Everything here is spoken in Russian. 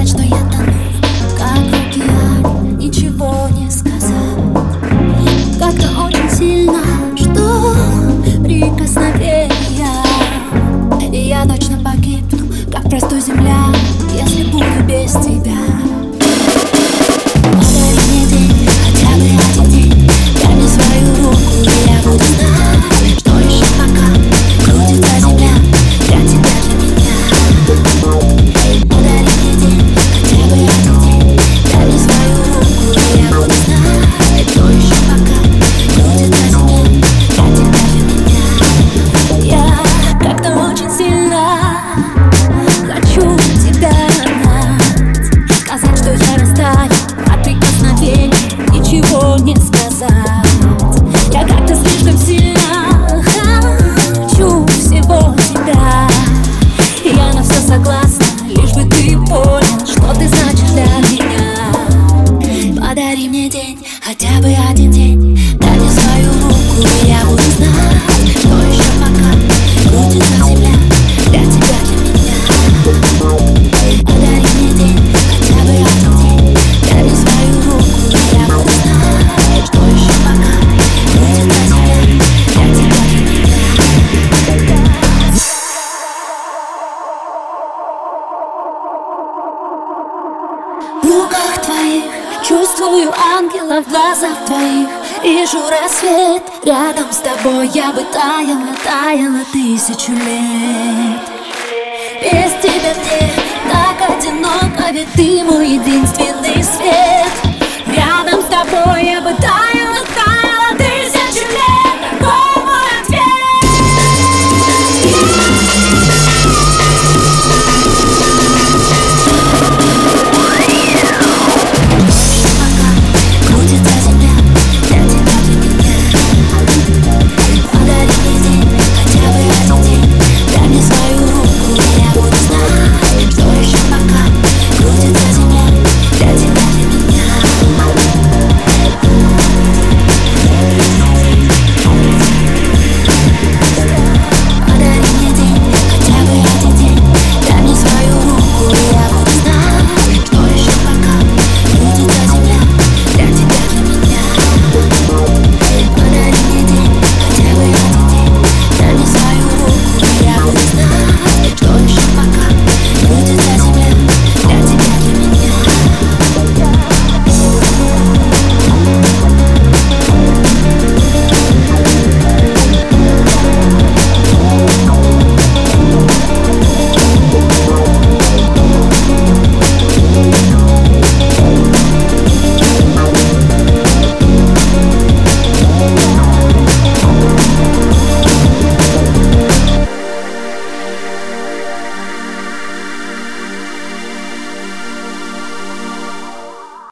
сказать, что я тону Как в океане, ничего не сказал Как-то очень сильно, что прикосновение И я точно погибну, как простой земля Если буду без тебя. не сказать. Я как-то слишком сильно хочу всего тебя. И я на все согласна, лишь бы ты понял, что ты значишь для меня. Подари мне день, хотя бы один день. Твоих. Чувствую ангелов в глазах твоих. Вижу рассвет рядом с тобой. Я бы таяла, таяла тысячу лет. Без тебя мне так одиноко Ведь ты мой единственный